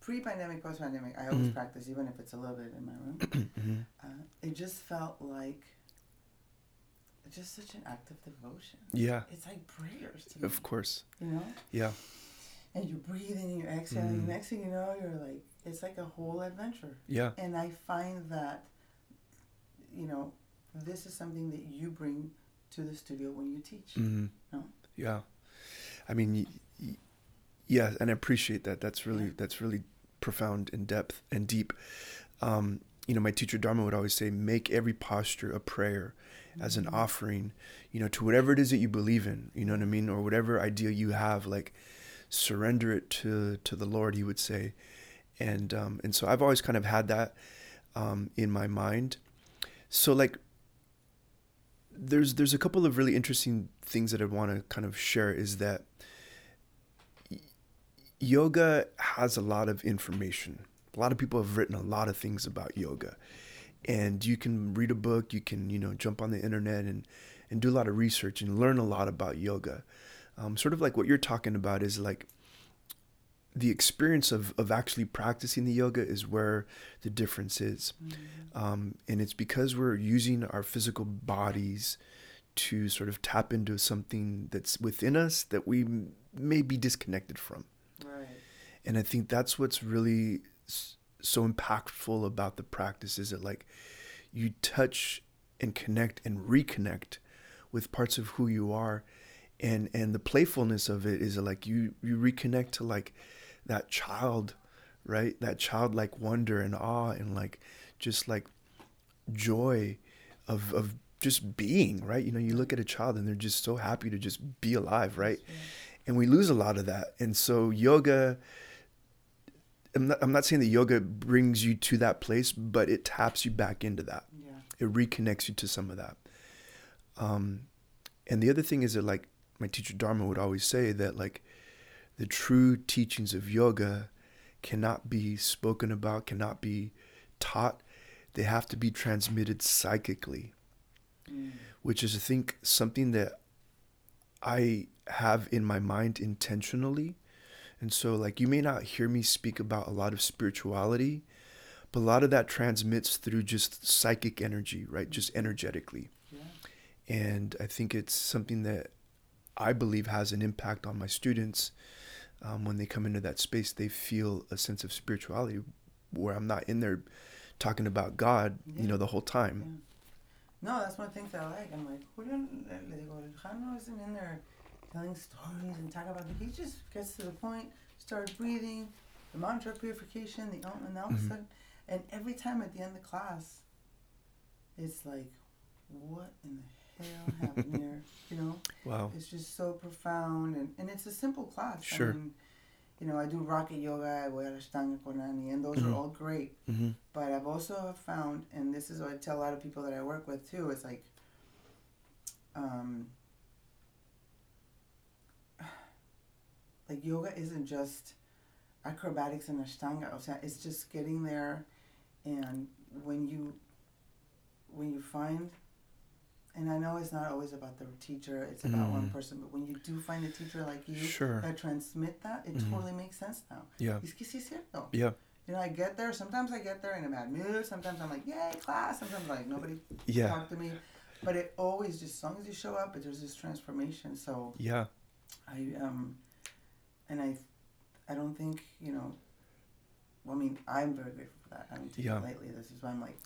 [SPEAKER 1] pre-pandemic post-pandemic i always
[SPEAKER 2] Mhm.
[SPEAKER 1] practice even if it's a little bit in my room
[SPEAKER 2] hmm
[SPEAKER 1] uh, it just felt like just such an act of devotion
[SPEAKER 2] Yeah,
[SPEAKER 1] it's like prayers to me
[SPEAKER 2] of course.
[SPEAKER 1] you know
[SPEAKER 2] Yeah,
[SPEAKER 1] and you're breathing and you're exhaling and
[SPEAKER 2] Mm.
[SPEAKER 1] next thing you know you're like it's like a whole adventure
[SPEAKER 2] yeah,
[SPEAKER 1] and i find that you know this is something that you bring to the studio when you teach
[SPEAKER 2] hmm
[SPEAKER 1] No.
[SPEAKER 2] yeah. I mean, y- y- yeah, and I appreciate that. That's really that's really profound in depth and deep. Um, you know, my teacher Dharma would always say, make every posture a prayer as an
[SPEAKER 1] Mhm.
[SPEAKER 2] offering, you know, to whatever it is that you believe in, you know what I mean? Or whatever idea you have, like surrender it to, to the Lord, he would say. And, um, and so I've always kind of had that, um, in my mind. so like there's there's a couple of really interesting things that I want to kind of share is that yoga has a lot of information. A lot of people have written a lot of things about yoga. And you can read a book, you can, you know, jump on the internet and and do a lot of research and learn a lot about yoga. Um, sort of like what you're talking about is like the experience of, of actually practicing the yoga is where the difference is.
[SPEAKER 1] Mm-hmm.
[SPEAKER 2] Um, and it's because we're using our physical bodies to sort of tap into something that's within us that we may be disconnected from. And I think that's what's really so impactful about the practice is that like you touch and connect and reconnect with parts of who you are. And and the playfulness of it is like you you reconnect to like that child right? That childlike wonder and awe and like just like joy of of just being right? You know you look at a child and they're just so happy to just be alive right? And we lose a lot of that. And so yoga I'm not, I'm not saying that yoga brings you to that place but it taps you back into that
[SPEAKER 1] Yeah.
[SPEAKER 2] it reconnects you to some of that. Um, and the other thing is that like my teacher Dharma would always say that like the true teachings of yoga cannot be spoken about, cannot be taught. They have to be transmitted psychically,
[SPEAKER 1] Mm.
[SPEAKER 2] which is I think something that I have in my mind intentionally. And so like you may not hear me speak about a lot of spirituality, but a lot of that transmits through just psychic energy, right? Just energetically.
[SPEAKER 1] Yeah.
[SPEAKER 2] And I think it's something that I believe has an impact on my students. Um, when they come into that space, they feel a sense of spirituality where I'm not in there talking about God, you know, the whole time.
[SPEAKER 1] No, that's one of the things that I like. I'm like, le digo, Jano isn't in there telling stories and talking about it. He just gets to the point, starts breathing, the mantra purification, the Om, and all of a
[SPEAKER 2] Mhm.
[SPEAKER 1] sudden, and every time at the end of class, it's like, what in the hell happened here? You know,
[SPEAKER 2] Wow.
[SPEAKER 1] it's just so profound, and, and it's a simple class.
[SPEAKER 2] Sure.
[SPEAKER 1] I mean, you know, I do rocket yoga, I la Ashtanga Konani, and those
[SPEAKER 2] Mhm.
[SPEAKER 1] are all great.
[SPEAKER 2] hmm
[SPEAKER 1] But I've also found, and this is what I tell a lot of people that I work with too, it's like, um, like yoga isn't just acrobatics and ashtanga. It's just getting there, and when you, when you find, and I know it's not always about the teacher, it's about one
[SPEAKER 2] Mm.
[SPEAKER 1] person, but when you do find a teacher like you
[SPEAKER 2] Sure.
[SPEAKER 1] that transmit that, it
[SPEAKER 2] Mhm.
[SPEAKER 1] totally makes sense now.
[SPEAKER 2] Yeah.
[SPEAKER 1] Es que sí es cierto.
[SPEAKER 2] Yeah.
[SPEAKER 1] You know, I get there. Sometimes I get there in a bad mood. Sometimes I'm like, yay, class. Sometimes like nobody
[SPEAKER 2] Yeah.
[SPEAKER 1] talk to me. But it always just as long as you show up, there's this transformation. So
[SPEAKER 2] Yeah.
[SPEAKER 1] I um, and I, I don't think you know. Well, I mean, I'm very grateful for that. I take
[SPEAKER 2] Yeah.
[SPEAKER 1] it lightly. This is why I'm like,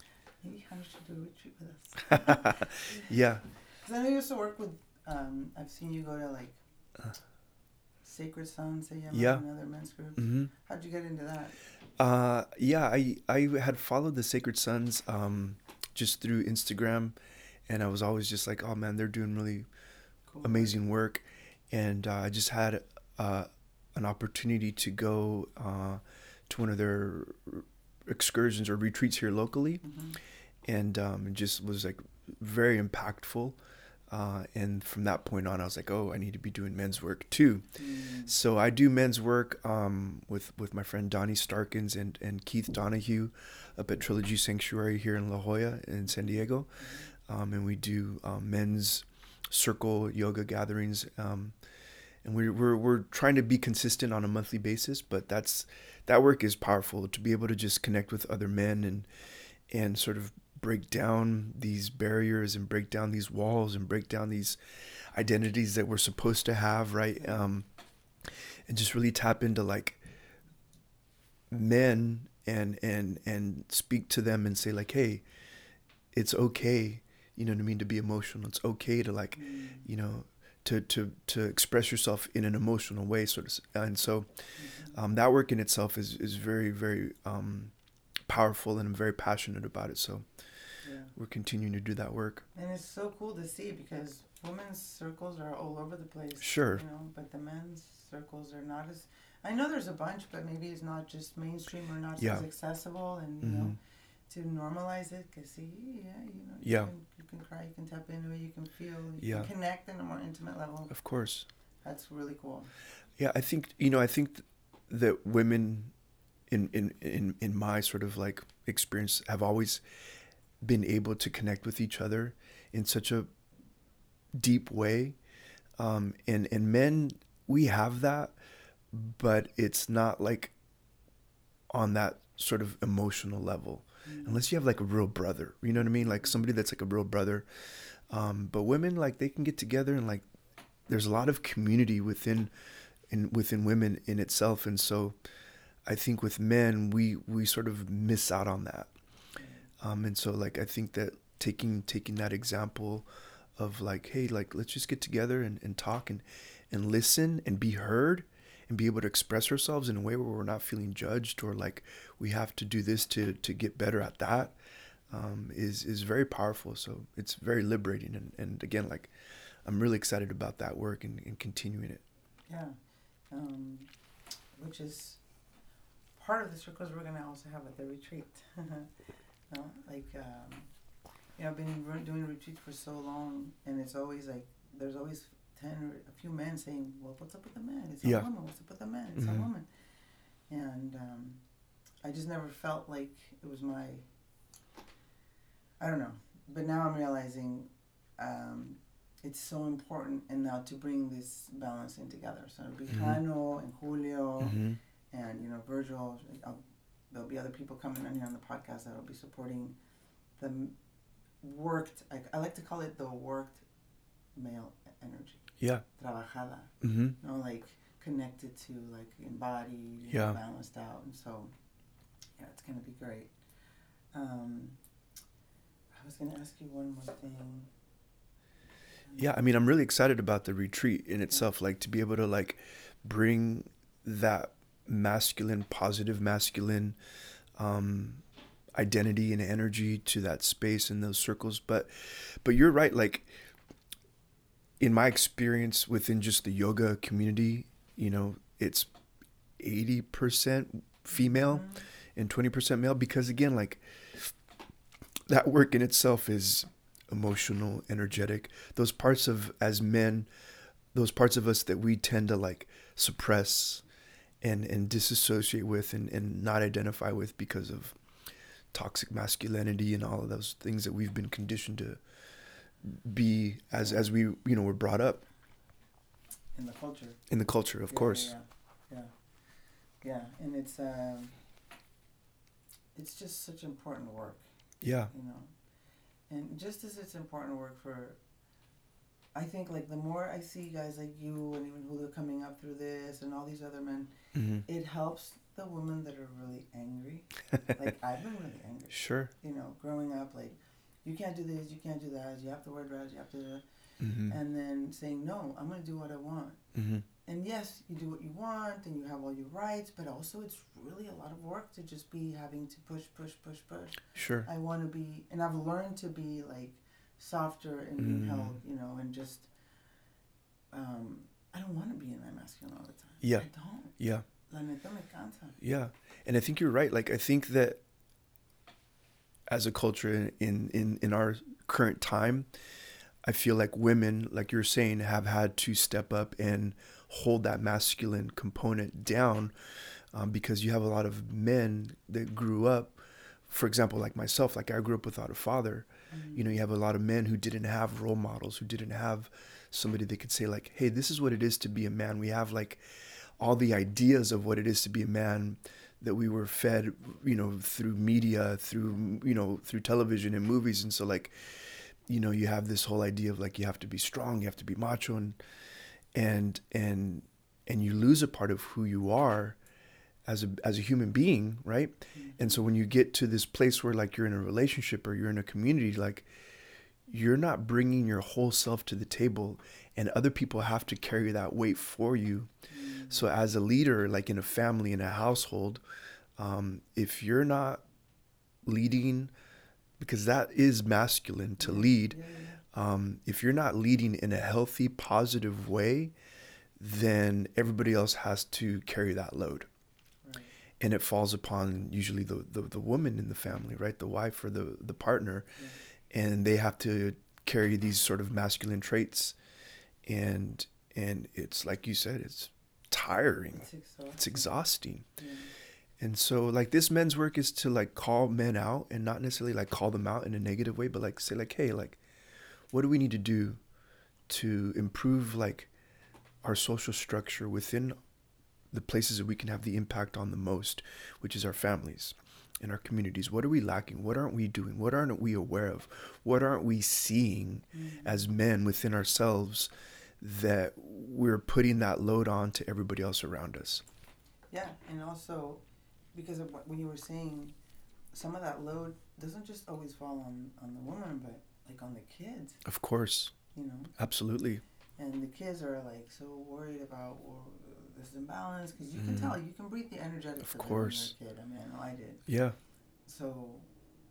[SPEAKER 1] maybe Hannah should do a retreat with us.
[SPEAKER 2] yeah.
[SPEAKER 1] Because I know you used to work with. Um, I've seen you go to like.
[SPEAKER 2] Uh.
[SPEAKER 1] Sacred Sons, yeah,
[SPEAKER 2] Yeah.
[SPEAKER 1] another men's group.
[SPEAKER 2] hmm
[SPEAKER 1] How'd you get into that?
[SPEAKER 2] Uh, yeah, I I had followed the Sacred Sons um, just through Instagram, and I was always just like, oh man, they're doing really
[SPEAKER 1] Cool.
[SPEAKER 2] amazing work, and uh, I just had uh, an opportunity to go uh, to one of their excursions or retreats here locally,
[SPEAKER 1] hmm
[SPEAKER 2] and um, it just was like very impactful. Uh, and from that point on, I was like, oh, I need to be doing men's work too.
[SPEAKER 1] Mm.
[SPEAKER 2] So I do men's work um, with with my friend Donnie Starkins and, and Keith Donahue up at Trilogy Sanctuary here in La Jolla in San Diego, um, and we do um, men's circle yoga gatherings, um, and we're, we're we're trying to be consistent on a monthly basis. But that's that work is powerful to be able to just connect with other men and and sort of break down these barriers and break down these walls and break down these identities that we're supposed to have, right? Um, and just really tap into like men and and and speak to them and say like, hey, it's okay, you know what I mean, to be emotional. It's okay to like,
[SPEAKER 1] Mm.
[SPEAKER 2] you know, to to to express yourself in an emotional way, sort of. And so,
[SPEAKER 1] Mm-hmm.
[SPEAKER 2] um, that work in itself is is very very um, powerful, and I'm very passionate about it. So
[SPEAKER 1] Yeah.
[SPEAKER 2] we're continuing to do that work.
[SPEAKER 1] And it's so cool to see because women's circles are all over the place.
[SPEAKER 2] Sure.
[SPEAKER 1] You know, but the men's circles are not as. I know there's a bunch, but maybe it's not just mainstream or not
[SPEAKER 2] Yeah.
[SPEAKER 1] as accessible. And you know,
[SPEAKER 2] Mhm.
[SPEAKER 1] To normalize it. Cause see, yeah, you know, you
[SPEAKER 2] Yeah.
[SPEAKER 1] can, you can cry, you can tap into it, you can feel, you
[SPEAKER 2] Yeah.
[SPEAKER 1] can connect in a more intimate level.
[SPEAKER 2] Of course.
[SPEAKER 1] That's really cool.
[SPEAKER 2] Yeah, I think you know. I think th- that women, in in in in my sort of like experience, have always been able to connect with each other in such a deep way, um, and and men we have that, but it's not like on that sort of emotional level, unless you have like a real brother. You know what I mean? Like somebody that's like a real brother. Um, but women like they can get together and like there's a lot of community within in within women in itself and so i think with men we we sort of miss out on that um and so like i think that taking taking that example of like hey like let's just get together and, and talk and and listen and be heard and be able to express ourselves in a way where we're not feeling judged or like we have to do this to to get better at that um, is is very powerful so it's very liberating and, and again like i'm really excited about that work and, and continuing it
[SPEAKER 1] Yeah. Um, which is part of the circles we're gonna also have at the retreat. no? Like, um, you know, I've been doing retreat for so long, and it's always like there's always ten or a few men saying, "Well, what's up with the man? It's a
[SPEAKER 2] Yeah.
[SPEAKER 1] woman. What's up with the man? It's
[SPEAKER 2] Mhm.
[SPEAKER 1] a woman." And um, I just never felt like it was my. I don't know, but now I'm realizing. Um, it's so important and now to bring this balance in together. So it'll be
[SPEAKER 2] Mhm.
[SPEAKER 1] And Julio
[SPEAKER 2] mm-hmm.
[SPEAKER 1] and you know Virgil. I'll, there'll be other people coming on here on the podcast that'll be supporting the worked. I, I like to call it the worked male energy,
[SPEAKER 2] yeah
[SPEAKER 1] trabajada.
[SPEAKER 2] mm-hmm.
[SPEAKER 1] You know, like connected to like embodied,
[SPEAKER 2] Yeah.
[SPEAKER 1] balanced out, and so yeah, it's gonna be great. Um, I was gonna ask you one more thing.
[SPEAKER 2] yeah i mean i'm really excited about the retreat in itself like to be able to like bring that masculine positive masculine um identity and energy to that space and those circles but but you're right like in my experience within just the yoga community you know it's 80% female
[SPEAKER 1] Mhm.
[SPEAKER 2] and 20% male because again like that work in itself is emotional energetic those parts of as men those parts of us that we tend to like suppress and and disassociate with and, and not identify with because of toxic masculinity and all of those things that we've been conditioned to be as as we you know were brought up.
[SPEAKER 1] In the culture.
[SPEAKER 2] in the culture of
[SPEAKER 1] Yeah,
[SPEAKER 2] course.
[SPEAKER 1] Yeah, yeah, yeah, and it's um, it's just such important work,
[SPEAKER 2] yeah.
[SPEAKER 1] You know, and just as it's important work for, I think like the more I see guys like you and even who are coming up through this and all these other men,
[SPEAKER 2] hmm
[SPEAKER 1] it helps the women that are really angry. like I've been really angry,
[SPEAKER 2] sure.
[SPEAKER 1] You know, growing up like. You can't do this. You can't do that. You have to wear dress. You have to,
[SPEAKER 2] hmm
[SPEAKER 1] and then saying no. I'm gonna do what I want.
[SPEAKER 2] hmm
[SPEAKER 1] and yes, you do what you want and you have all your rights, but also it's really a lot of work to just be having to push, push, push, push.
[SPEAKER 2] sure
[SPEAKER 1] I want to be, and I've learned to be like softer and being
[SPEAKER 2] Mm.
[SPEAKER 1] held, you know, and just, um, I don't want to be in my masculine all the time.
[SPEAKER 2] Yeah.
[SPEAKER 1] I don't.
[SPEAKER 2] yeah
[SPEAKER 1] La neta me cansa.
[SPEAKER 2] Yeah, and I think you're right. Like I think that as a culture in in in our current time, I feel like women, like you're saying, have had to step up and hold that masculine component down um, because you have a lot of men that grew up. For example, like myself, like I grew up without a father. You know, you have a lot of men who didn't have role models, who didn't have somebody that could say like, "Hey, this is what it is to be a man." We have like all the ideas of what it is to be a man that we were fed, you know, through media, through you know, through television and movies, and so like, you know, you have this whole idea of like you have to be strong, you have to be macho, and and and and you lose a part of who you are as a as a human being, right? Mm-hmm. And so when you get to this place where like you're in a relationship or you're in a community, like you're not bringing your whole self to the table, and other people have to carry that weight for you. So as a leader, like in a family, in a household, um, if you're not leading, because that is masculine to lead, um, if you're not leading in a healthy, positive way, then everybody else has to carry that load.
[SPEAKER 1] Right.
[SPEAKER 2] and it falls upon usually the, the the woman in the family right the wife or the the partner
[SPEAKER 1] Yeah.
[SPEAKER 2] and they have to carry these sort of masculine traits and and it's like you said it's tiring.
[SPEAKER 1] It's exhausting.
[SPEAKER 2] it's exhausting.
[SPEAKER 1] Yeah.
[SPEAKER 2] and so like this men's work is to like call men out and not necessarily like call them out in a negative way but like say like hey like what do we need to do to improve like our social structure within the places that we can have the impact on the most which is our families and our communities? What are we lacking? What aren't we doing? What aren't we aware of? What aren't we seeing mm. as men within ourselves that we're putting that load on to everybody else around us
[SPEAKER 1] Yeah, and also because of what when you were saying, some of that load doesn't just always fall on on the woman, but like on the kids,
[SPEAKER 2] of course
[SPEAKER 1] you know.
[SPEAKER 2] absolutely
[SPEAKER 1] And the kids are like so worried about well, this imbalance because you can
[SPEAKER 2] Mhm.
[SPEAKER 1] tell you can breathe the energetics
[SPEAKER 2] Of course.
[SPEAKER 1] It when you're a kid. I mean, I know I did.
[SPEAKER 2] yeah
[SPEAKER 1] So,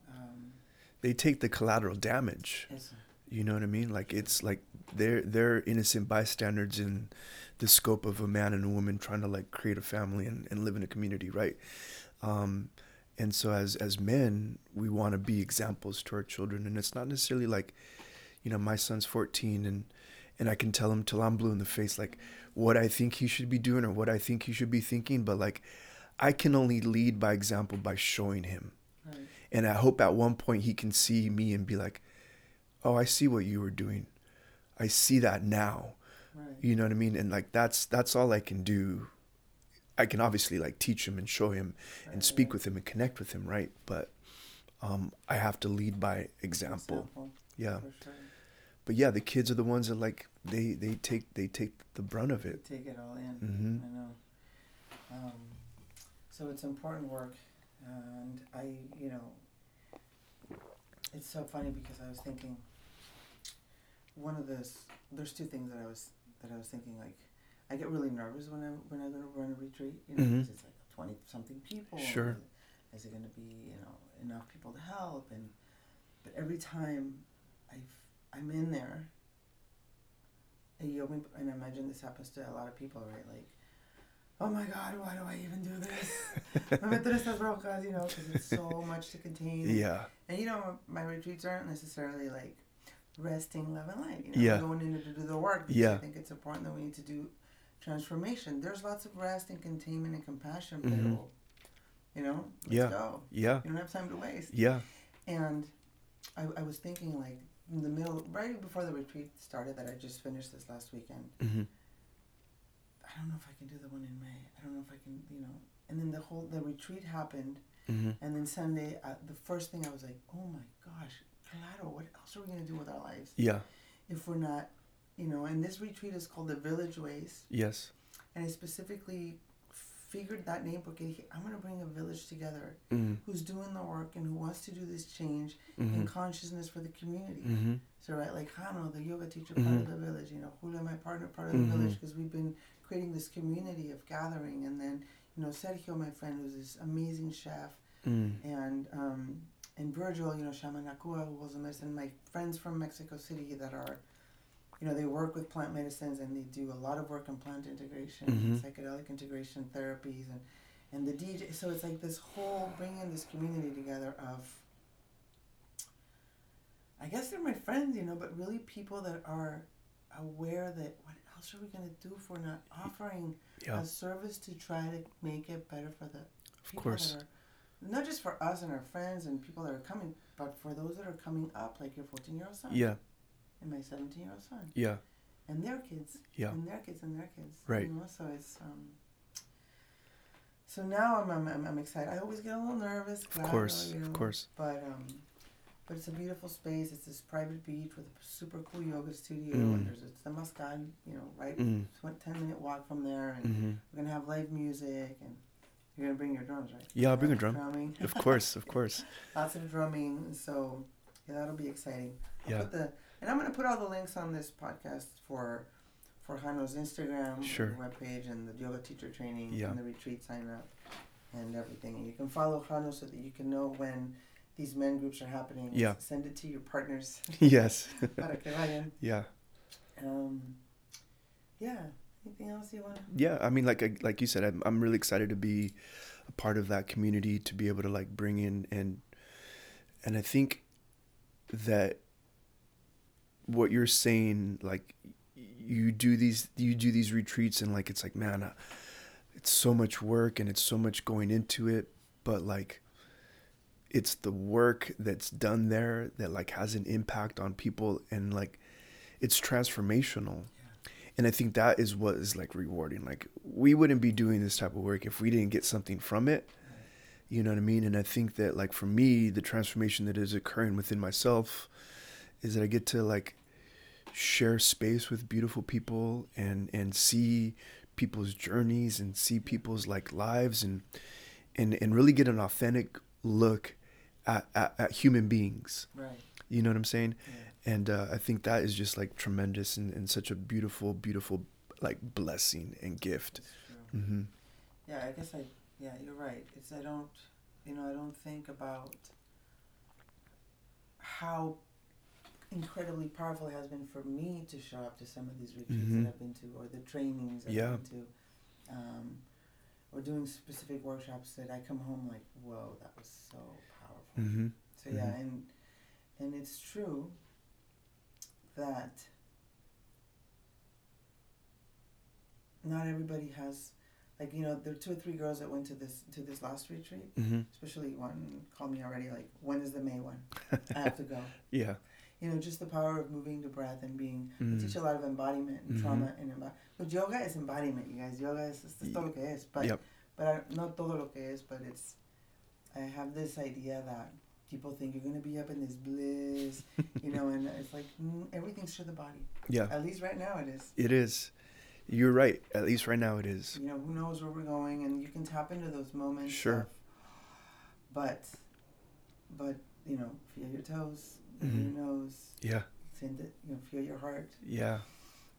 [SPEAKER 1] um,
[SPEAKER 2] they take the collateral damage you know what i mean? Like it's like they're they're innocent bystanders in the scope of a man and a woman trying to like create a family and, and live in a community right? Um and so as as men we want to be examples to our children. And it's not necessarily like you know my son's 14 and and i can tell him till i'm blue in the face like what i think he should be doing or what i think he should be thinking. But like i can only lead by example by showing him.
[SPEAKER 1] Right.
[SPEAKER 2] and I hope at one point he can see me and be like, "Oh, I see what you were doing. I see that now."
[SPEAKER 1] Right.
[SPEAKER 2] You know what I mean? And like that's that's all I can do. I can obviously like teach him and show him and speak
[SPEAKER 1] right.
[SPEAKER 2] with him and connect with him, right? But um I have to lead by example.
[SPEAKER 1] Example,
[SPEAKER 2] Yeah.
[SPEAKER 1] Sure.
[SPEAKER 2] But yeah, the kids are the ones that like they they take they take the brunt of it.
[SPEAKER 1] take it all in.
[SPEAKER 2] Mhm.
[SPEAKER 1] I know. Um, so it's important work, and I, you know, it's so funny because I was thinking. One of those, there's two things that I was that I was thinking. Like, I get really nervous when I when I'm gonna run a retreat. You know,
[SPEAKER 2] Mhm.
[SPEAKER 1] 'cause it's like twenty something people.
[SPEAKER 2] Sure.
[SPEAKER 1] Is it gonna be you know enough people to help? And but every time I I'm in there. And you open, and I imagine this happens to a lot of people, right? Like, oh my God, why do I even do this? Me meto en estas broncas, you know, because it's so much to contain.
[SPEAKER 2] Yeah.
[SPEAKER 1] And you know, my retreats aren't necessarily like resting, love, and light. You know,
[SPEAKER 2] Yeah.
[SPEAKER 1] Going in to do the work. Because
[SPEAKER 2] Yeah.
[SPEAKER 1] I think it's important that we need to do transformation. There's lots of rest and containment and compassion,
[SPEAKER 2] Mhm.
[SPEAKER 1] you know, let's
[SPEAKER 2] Yeah.
[SPEAKER 1] go.
[SPEAKER 2] Yeah.
[SPEAKER 1] You don't have time to waste.
[SPEAKER 2] Yeah.
[SPEAKER 1] And I, I was thinking, like, in the middle, right before the retreat started, that I just finished this last weekend.
[SPEAKER 2] hmm
[SPEAKER 1] I don't know if I can do the one in May. I don't know if I can, you know. And then the whole the retreat happened,
[SPEAKER 2] hmm
[SPEAKER 1] and then Sunday, uh, the first thing I was like, oh my gosh, collateral. What else are we gonna do with our lives
[SPEAKER 2] Yeah.
[SPEAKER 1] if we're not, you know? And this retreat is called the Village Ways,
[SPEAKER 2] Yes.
[SPEAKER 1] and I specifically figured that name because I'm gonna bring a village together
[SPEAKER 2] hmm
[SPEAKER 1] who's doing the work and who wants to do this change
[SPEAKER 2] hmm
[SPEAKER 1] and consciousness for the community.
[SPEAKER 2] hmm
[SPEAKER 1] So right, like Jano, the yoga teacher, part of
[SPEAKER 2] Mhm.
[SPEAKER 1] the village. You know, Julia, my partner, part of the
[SPEAKER 2] Mhm.
[SPEAKER 1] village, because we've been creating this community of gathering. And then, you know, Sergio, my friend, who's this amazing chef,
[SPEAKER 2] Mm.
[SPEAKER 1] and um, and Virgil, you know, Shaman Nakua, who holds a medicine. My friends from Mexico City that are, you know, they work with plant medicines and they do a lot of work on plant integration,
[SPEAKER 2] Mhm.
[SPEAKER 1] psychedelic integration therapies, and and the DJ. So it's like this whole bringing this community together of. I guess they're my friends, you know, but really people that are aware that what else are we gonna do if we're not offering
[SPEAKER 2] Yeah.
[SPEAKER 1] a service to try to make it better for the
[SPEAKER 2] Of course.
[SPEAKER 1] that are not just for us and our friends and people that are coming, but for those that are coming up, like your 14 year old son
[SPEAKER 2] Yeah.
[SPEAKER 1] and my 17 year old son
[SPEAKER 2] Yeah.
[SPEAKER 1] and their kids
[SPEAKER 2] Yeah.
[SPEAKER 1] and their kids and their kids.
[SPEAKER 2] Right.
[SPEAKER 1] You know, so it's um. So now I'm, I'm, I'm, excited. I always get a little nervous.
[SPEAKER 2] Of course. Of course.
[SPEAKER 1] But um, but it's a beautiful space. It's this private beach with a super cool yoga studio.
[SPEAKER 2] Mm.
[SPEAKER 1] And there's it's the Mascal, you know, right,
[SPEAKER 2] Mm.
[SPEAKER 1] tw- 10 minute walk from there, and
[SPEAKER 2] hmm
[SPEAKER 1] we're gonna have live music and. You're gonna bring your drums, right?
[SPEAKER 2] Yeah, I'll bring a drum.
[SPEAKER 1] Drumming.
[SPEAKER 2] Of course. Of course.
[SPEAKER 1] Lots of drumming. So yeah, that'll be exciting. I'll
[SPEAKER 2] Yeah.
[SPEAKER 1] Put the, and I'm gonna put all the links on this podcast for for Jano's Instagram,
[SPEAKER 2] Sure.
[SPEAKER 1] webpage, and the yoga teacher training,
[SPEAKER 2] Yeah.
[SPEAKER 1] and the retreat sign up, and everything. And you can follow Jano so that you can know when these men groups are happening.
[SPEAKER 2] Yeah.
[SPEAKER 1] Send it to your partners
[SPEAKER 2] yes.
[SPEAKER 1] para que vayan.
[SPEAKER 2] Yeah.
[SPEAKER 1] Um, yeah, Anything else you want to?
[SPEAKER 2] Yeah, I mean, like like you said, I'm I'm really excited to be a part of that community to be able to like bring in and and I think that what you're saying, like you do these you do these retreats and like it's like man, uh, it's so much work and it's so much going into it, but like it's the work that's done there that like has an impact on people and like it's transformational and i think that is what is like rewarding. Like we wouldn't be doing this type of work if we didn't get something from it. You know what i mean? And i think that like for me the transformation that is occurring within myself is that i get to like share space with beautiful people and and see people's journeys and see people's like lives and and and really get an authentic look at, at, at human beings.
[SPEAKER 1] Right.
[SPEAKER 2] you know what i'm saying?
[SPEAKER 1] Yeah.
[SPEAKER 2] And uh, i think that is just like tremendous and, and such a beautiful beautiful like blessing and gift
[SPEAKER 1] It's true.
[SPEAKER 2] hmm
[SPEAKER 1] Yeah, I guess I. Yeah, you're right. It's I don't. You know, I don't think about how incredibly powerful it has been for me to show up to some of these retreats
[SPEAKER 2] Mhm.
[SPEAKER 1] that I've been to, or the trainings I've
[SPEAKER 2] Yeah.
[SPEAKER 1] been to, um, or doing specific workshops that I come home like, whoa, that was so powerful.
[SPEAKER 2] hmm
[SPEAKER 1] So yeah,
[SPEAKER 2] Mhm.
[SPEAKER 1] and and it's true that not everybody has like you know there are two or three girls that went to this to this last retreat
[SPEAKER 2] hmm
[SPEAKER 1] especially one called me already like when is the may one i have to go
[SPEAKER 2] yeah
[SPEAKER 1] you know just the power of moving the breath and being
[SPEAKER 2] Mm.
[SPEAKER 1] we teach a lot of embodiment and
[SPEAKER 2] Mhm.
[SPEAKER 1] trauma and embod- but yoga is embodiment you guys yoga is, es todo lo que es but
[SPEAKER 2] Yep.
[SPEAKER 1] but I, not todo lo que es but it's i have this idea that people think you're going to be up in this bliss you know and it's like mm, everything's through the body.
[SPEAKER 2] Yeah.
[SPEAKER 1] At least right now it is.
[SPEAKER 2] It is. You're right. At least right now it is.
[SPEAKER 1] You know who knows where we're going and you can tap into those moments
[SPEAKER 2] Sure.
[SPEAKER 1] of- but but you know feel your toes
[SPEAKER 2] Mhm.
[SPEAKER 1] your nose.
[SPEAKER 2] Yeah.
[SPEAKER 1] Send it you know feel your heart.
[SPEAKER 2] Yeah.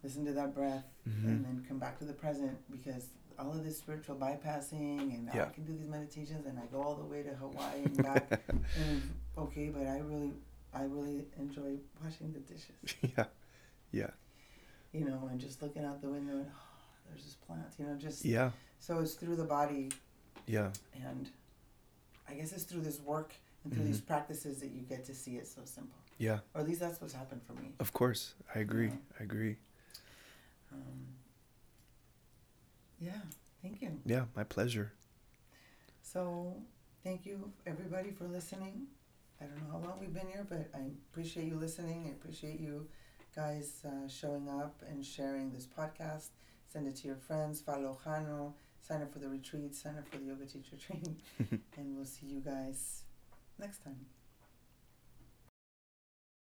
[SPEAKER 1] Listen to that breath
[SPEAKER 2] hmm
[SPEAKER 1] and then come back to the present because all of this spiritual bypassing and
[SPEAKER 2] Yeah.
[SPEAKER 1] I can do these meditations and I go all the way to Hawaii and back. And okay but I really I really enjoy washing the dishes.
[SPEAKER 2] Yeah yeah.
[SPEAKER 1] You know and just looking out the window and oh, there's this plant you know just
[SPEAKER 2] yeah.
[SPEAKER 1] so it's through the body.
[SPEAKER 2] Yeah.
[SPEAKER 1] And I guess it's through this work and through these practices that you get to see it so simple.
[SPEAKER 2] Yeah.
[SPEAKER 1] Or at least that's what's happened for me.
[SPEAKER 2] Of course. I agree. I agree.
[SPEAKER 1] Um, yeah thank you
[SPEAKER 2] yeah my pleasure
[SPEAKER 1] So, thank you everybody for listening. I don't know how long we've been here, but I appreciate you listening. I appreciate you guys uh, showing up and sharing this podcast. Send it to your friends. Follow Jano. Sign up for the retreat. Sign up for the yoga teacher training. and we'll see you guys next time.